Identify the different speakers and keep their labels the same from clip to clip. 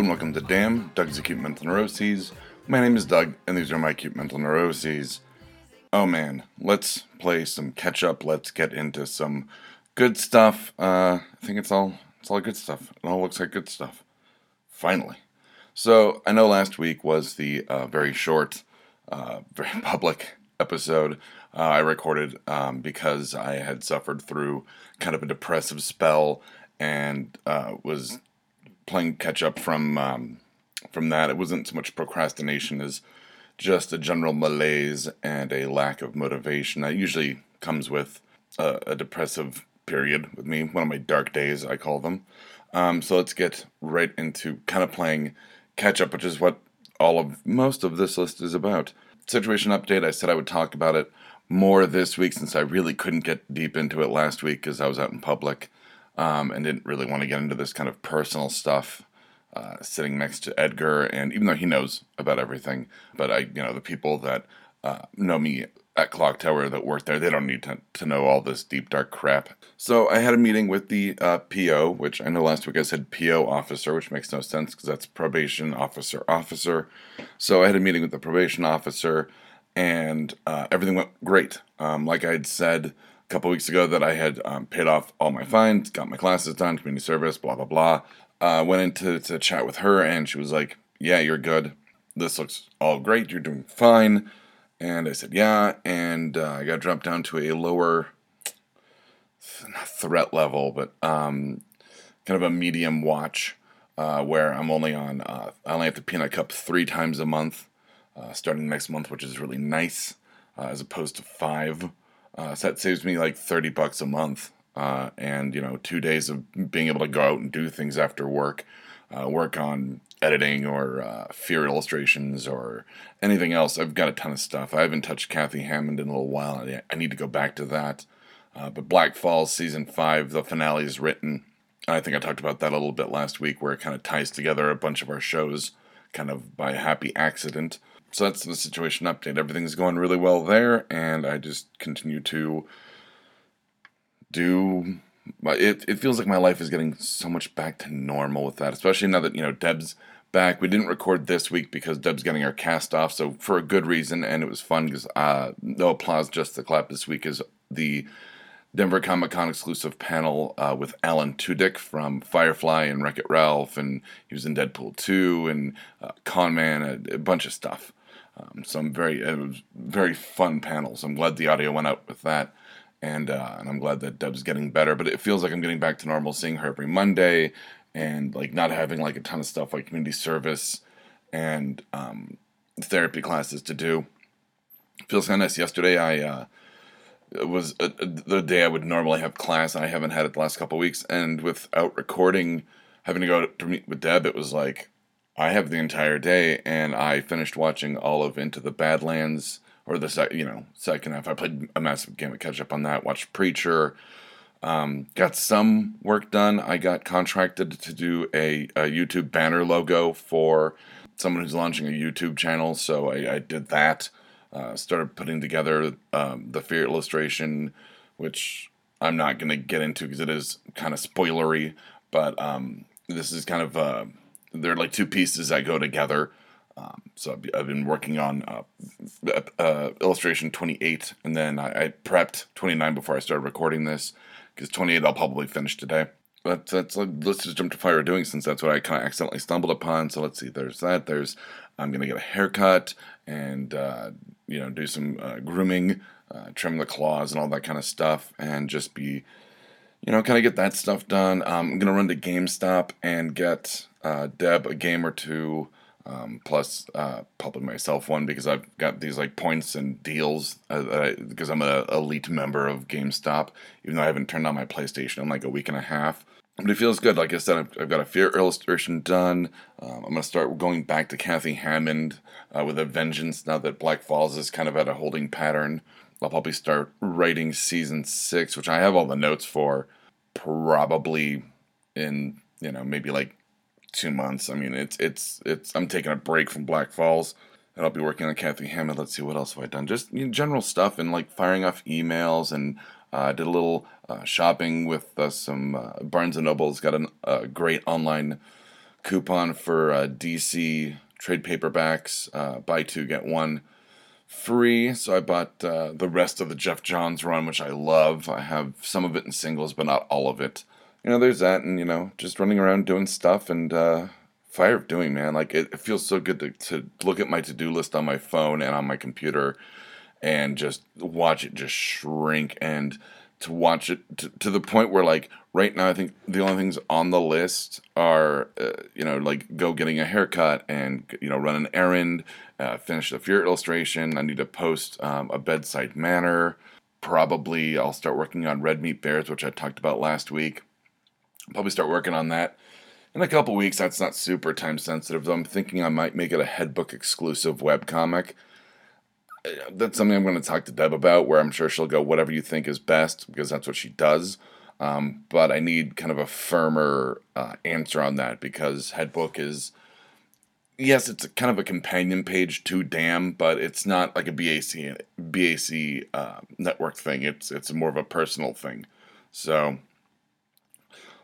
Speaker 1: And welcome to Damn, Doug's Acute Mental Neuroses. My name is Doug, and these are my acute mental neuroses. Oh man, let's play some catch up. Let's get into some good stuff. Uh, I think it's all it's all good stuff. It all looks like good stuff. Finally. So I know last week was the uh, very short, uh, very public episode uh, I recorded um, because I had suffered through kind of a depressive spell and uh, was playing catch up from um, from that. It wasn't so much procrastination as just a general malaise and a lack of motivation that usually comes with a, a depressive period with me. One of my dark days, I call them. Um, so let's get right into kind of playing catch up, which is what all of most of this list is about. Situation update. I said I would talk about it more this week since I really couldn't get deep into it last week because I was out in public um, and didn't really want to get into this kind of personal stuff uh, sitting next to Edgar, and even though he knows about everything, but I, you know, the people that uh, know me at Clock Tower that work there, they don't need to, to know all this deep dark crap. So I had a meeting with the uh, PO, which I know last week I said PO officer, which makes no sense because that's probation officer officer. So I had a meeting with the probation officer, and uh, everything went great. Um, like I had said couple weeks ago, that I had um, paid off all my fines, got my classes done, community service, blah blah blah uh, went into to chat with her, and she was like, "Yeah, you're good. This looks all great. You're doing fine." And I said, "Yeah," and uh, I got dropped down to a lower threat level, but um, kind of a medium watch, uh, where I'm only on. Uh, I only have to peanut cup three times a month, uh, starting next month, which is really nice, uh, as opposed to five. So that saves me like thirty bucks a month uh, and you know two days of being able to go out and do things after work, uh, work on editing or uh, fear illustrations or anything else. I've got a ton of stuff. I haven't touched Kathy Hammond in a little while. I need to go back to that. Uh, but Black Falls season five, the finale is written. I think I talked about that a little bit last week, where it kind of ties together a bunch of our shows, kind of by happy accident. So that's the situation update. Everything's going really well there, and I just continue to do it, it feels like my life is getting so much back to normal with that, especially now that, you know, Deb's back. We didn't record this week because Deb's getting our cast off, so for a good reason, and it was fun because uh, no applause, just the clap this week is the Denver Comic Con exclusive panel uh, with Alan Tudyk from Firefly and Wreck It Ralph, and he was in Deadpool 2 and uh, Con Man, a, a bunch of stuff. Um, so I'm very, was very fun panels. I'm glad the audio went out with that and uh, and I'm glad that Deb's getting better. But it feels like I'm getting back to normal, seeing her every Monday, and like not having like a ton of stuff like community service and um, therapy classes to do. feels kind of nice. Yesterday, I uh, was a, a, the day I would normally have class, and I haven't had it the last couple weeks. And without recording, having to go to meet with Deb, it was like I have the entire day, and I finished watching all of Into the Badlands or the sec, you know second half. I played a massive game of catch up on that. Watched Preacher. Um, got some work done. I got contracted to do a, a, YouTube banner logo for someone who's launching a YouTube channel, so I, I did that. Uh, started putting together um, the fear illustration, which I'm not going to get into because it is kind of spoilery, but um, this is kind of uh, they're like two pieces that go together. Um, so I've, been working on uh, uh, illustration 28, and then I, I, prepped 29 before I started recording this, because 28 I'll probably finish today. But that's let's just jump to fire doing since that's what I kind of accidentally stumbled upon. So let's see. There's that. There's I'm gonna get a haircut and uh, you know do some uh, grooming, uh, trim the claws and all that kind of stuff, and just be you know kind of get that stuff done. Um, I'm gonna run to GameStop and get uh, Deb a game or two um, plus uh, probably myself one because I've got these like points and deals uh, because I'm an elite member of GameStop, even though I haven't turned on my PlayStation in like a week and a half. But it feels good. Like I said, I've, I've got a fear illustration done. Um, I'm gonna start going back to Kathy Hammond uh, with a vengeance now that Black Falls is kind of at a holding pattern. I'll probably start writing season six, which I have all the notes for, probably in you know maybe like two months. I mean, it's it's it's. I'm taking a break from Black Falls, and I'll be working on Kathy Hammond. Let's see what else have I done. Just you know, general stuff and like firing off emails and uh, did a little uh, shopping with uh, some uh, Barnes and Noble's got a great online coupon for uh, DC trade paperbacks, uh, buy two get one free. So I bought uh, the rest of the Geoff Johns run, which I love. I have some of it in singles, but not all of it. You know, there's that, and you know, just running around doing stuff and uh, fire of doing, man. Like it, it feels so good to, to look at my to do list on my phone and on my computer, and just watch it just shrink and to watch it to, to the point where like right now i think the only things on the list are uh, you know like go getting a haircut and you know run an errand uh, finish the fear illustration. I need to post um, a bedside manner. Probably i'll start working on red meat bears which i talked about last week probably start working on that in a couple weeks that's not super time sensitive though i'm thinking i might make it a headbook exclusive web comic that's something I'm going to talk to Deb about, where I'm sure she'll go, whatever you think is best, because that's what she does. Um, but I need kind of a firmer uh, answer on that because Headbook is, yes, it's kind of a companion page to Damn, but it's not like a BAC BAC uh, network thing. It's it's more of a personal thing. So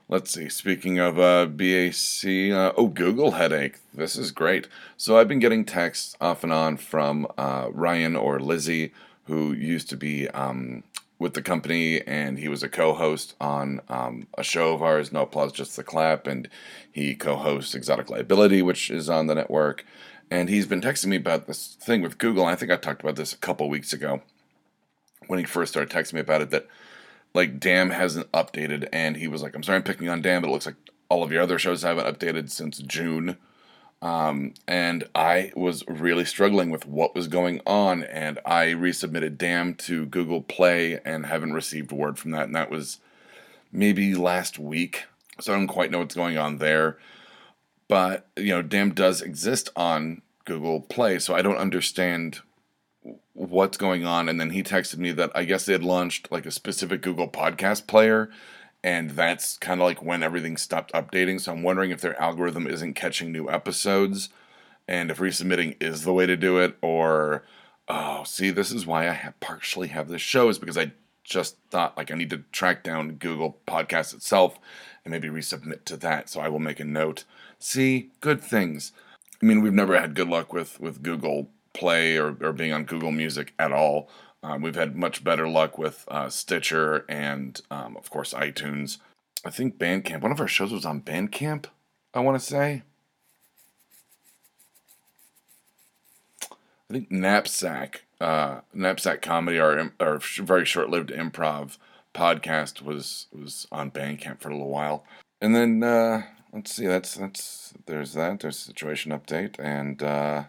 Speaker 1: Let's see. Speaking of uh, BAC, uh, oh, Google headache. This is great. So I've been getting texts off and on from uh, Ryan or Lizzie, who used to be um, with the company, and he was a co-host on um, a show of ours, No Applause, Just the Clap, and he co-hosts Exotic Liability, which is on the network. And he's been texting me about this thing with Google. I think I talked about this a couple weeks ago when he first started texting me about it. That like Damn hasn't updated, and he was like, "I'm sorry, I'm picking on Damn, but it looks like all of your other shows haven't updated since June." Um, and I was really struggling with what was going on, and I resubmitted Damn to Google Play and haven't received word from that, and that was maybe last week. So I don't quite know what's going on there. But you know, Damn does exist on Google Play, so I don't understand what's going on and then he texted me that i guess they had launched like a specific google podcast player and that's kind of like when everything stopped updating so i'm wondering if their algorithm isn't catching new episodes and if resubmitting is the way to do it or oh see this is why i have partially have this show is because i just thought like i need to track down google podcast itself and maybe resubmit to that so i will make a note. See good things. I mean we've never had good luck with with google Play or, or being on Google Music at all. Um, we've had much better luck with uh, Stitcher and, um, of course, iTunes. I think Bandcamp, one of our shows was on Bandcamp, I want to say. I think Knapsack, uh, Knapsack Comedy, our, our very short lived improv podcast, was was on Bandcamp for a little while. And then, uh, let's see, that's, that's, there's that, there's situation update, and, uh,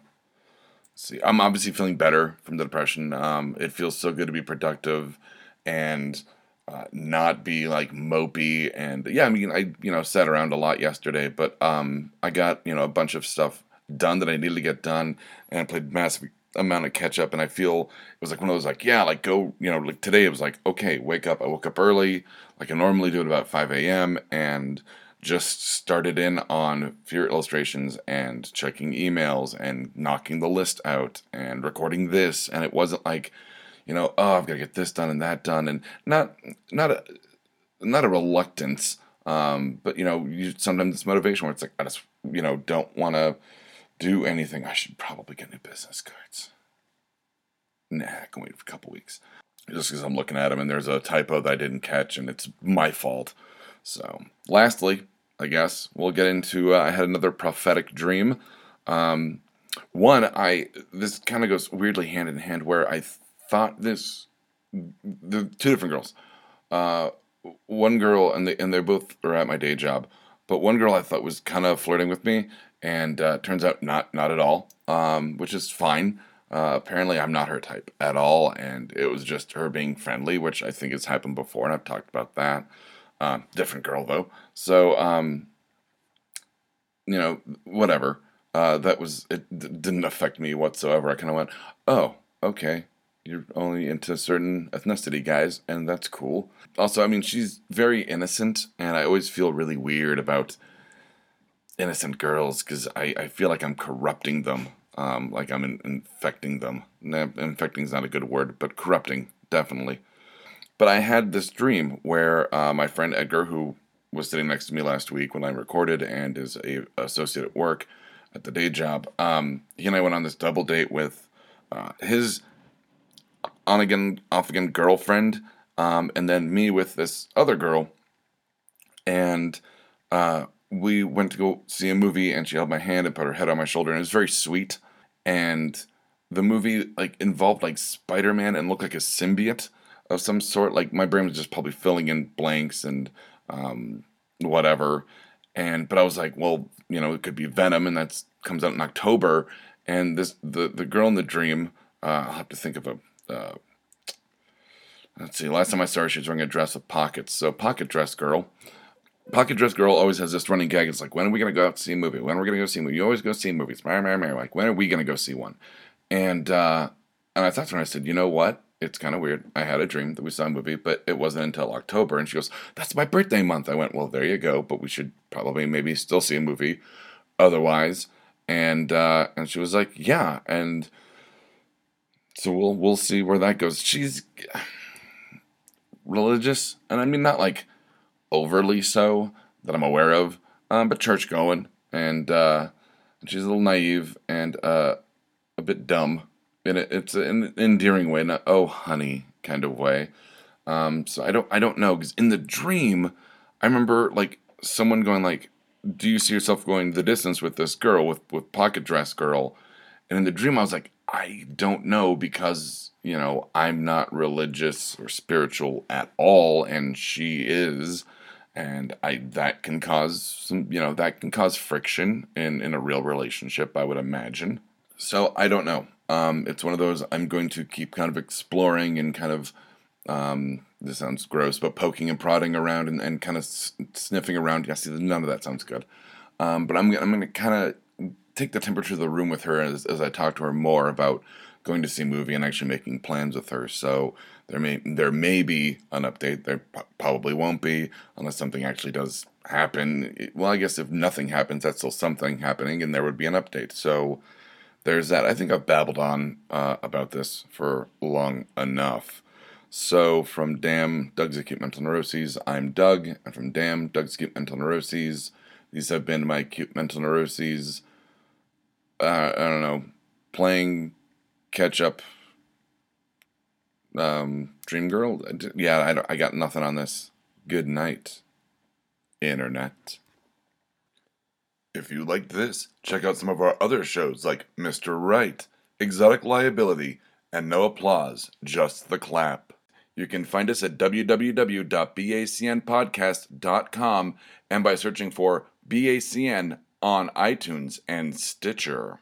Speaker 1: see, I'm obviously feeling better from the depression. Um, it feels so good to be productive and uh, not be like mopey. And yeah, I mean, I you know sat around a lot yesterday, but um, I got you know a bunch of stuff done that I needed to get done, and I played massive amount of catch up. And I feel it was like one of those like yeah, like go you know like today it was like okay, wake up. I woke up early, like I normally do at about five a.m. and just started in on Fear illustrations and checking emails and knocking the list out and recording this. And it wasn't like, you know, oh, I've got to get this done and that done, and not not a not a reluctance, um, but you know, you, sometimes it's motivation where it's like I just you know don't want to do anything. I should probably get new business cards. Nah, I can wait for a couple weeks. Just because I'm looking at them and there's a typo that I didn't catch and it's my fault. So, lastly, I guess we'll get into. Uh, I had another prophetic dream. Um, one, I this kind of goes weirdly hand in hand where I thought this the two different girls. Uh, one girl and they and they both are at my day job, but one girl I thought was kind of flirting with me, and uh, turns out not not at all, um, which is fine. Uh, apparently, I'm not her type at all, and it was just her being friendly, which I think has happened before, and I've talked about that. Uh, different girl though. So, um, you know, whatever. Uh, that was it. D- didn't affect me whatsoever. I kind of went, oh, okay. You're only into certain ethnicity guys, and that's cool. Also, I mean, she's very innocent, and I always feel really weird about innocent girls because I, I feel like I'm corrupting them. Um, like I'm in, infecting them. Nah, infecting is not a good word, but corrupting, definitely. But I had this dream where uh, my friend Edgar, who was sitting next to me last week when I recorded and is a associate at work at the day job. Um, he and I went on this double date with uh, his on again, off again girlfriend, um, and then me with this other girl. And uh, we went to go see a movie, and she held my hand and put her head on my shoulder, and it was very sweet. And the movie like involved like Spider Man and looked like a symbiote of some sort. Like my brain was just probably filling in blanks and um, whatever. And but I was like, well, you know, it could be Venom, and that comes out in October. And this the the girl in the dream. Uh, I'll have to think of a. Uh, let's see. Last time I saw her, she was wearing a dress with pockets. So pocket dress girl. Pocket Dress Girl always has this running gag. It's like, when are we going to go out to see a movie? When are we going to go see a movie? You always go see movies. Mary, Mary, Mary. Like, when are we going to go see one? And uh, and I thought to her, I said, you know what? It's kind of weird. I had a dream that we saw a movie, but it wasn't until October. And she goes, that's my birthday month. I went, well, there you go. But we should probably maybe still see a movie otherwise. And uh, and she was like, yeah. And so we'll we'll see where that goes. She's religious, and I mean not like overly so that I'm aware of, um, but church going, and uh, she's a little naive and uh, a bit dumb. In it, it's an endearing way, not oh honey kind of way. Um, so I don't I don't know because in the dream, I remember like someone going like, "Do you see yourself going the distance with this girl with with pocket dress girl?" And in the dream, I was like, I don't know because you know I'm not religious or spiritual at all, and she is and I that can cause some you know that can cause friction in in a real relationship I would imagine so I don't know um, it's one of those I'm going to keep kind of exploring and kind of um, this sounds gross but poking and prodding around and, and kind of s- sniffing around yeah see none of that sounds good um, but I'm, I'm going to kind of take the temperature of the room with her as, as I talk to her more about going to see a movie and actually making plans with her so there may there may be an update. There probably won't be unless something actually does happen. Well, I guess if nothing happens, that's still something happening, and there would be an update. So there's that. I think I've babbled on uh, about this for long enough. So from Damn Doug's Acute Mental Neuroses, I'm Doug, and from Damn Doug's Acute Mental Neuroses, these have been my acute mental neuroses. Uh, I don't know, playing catch up um, Dream Girl. Yeah, I, I got nothing on this. Good night, Internet. If you liked this, check out some of our other shows like Mr. Right, Exotic Liability, and No Applause, Just the Clap. You can find us at www.bacnpodcast.com and by searching for BACN on iTunes and Stitcher.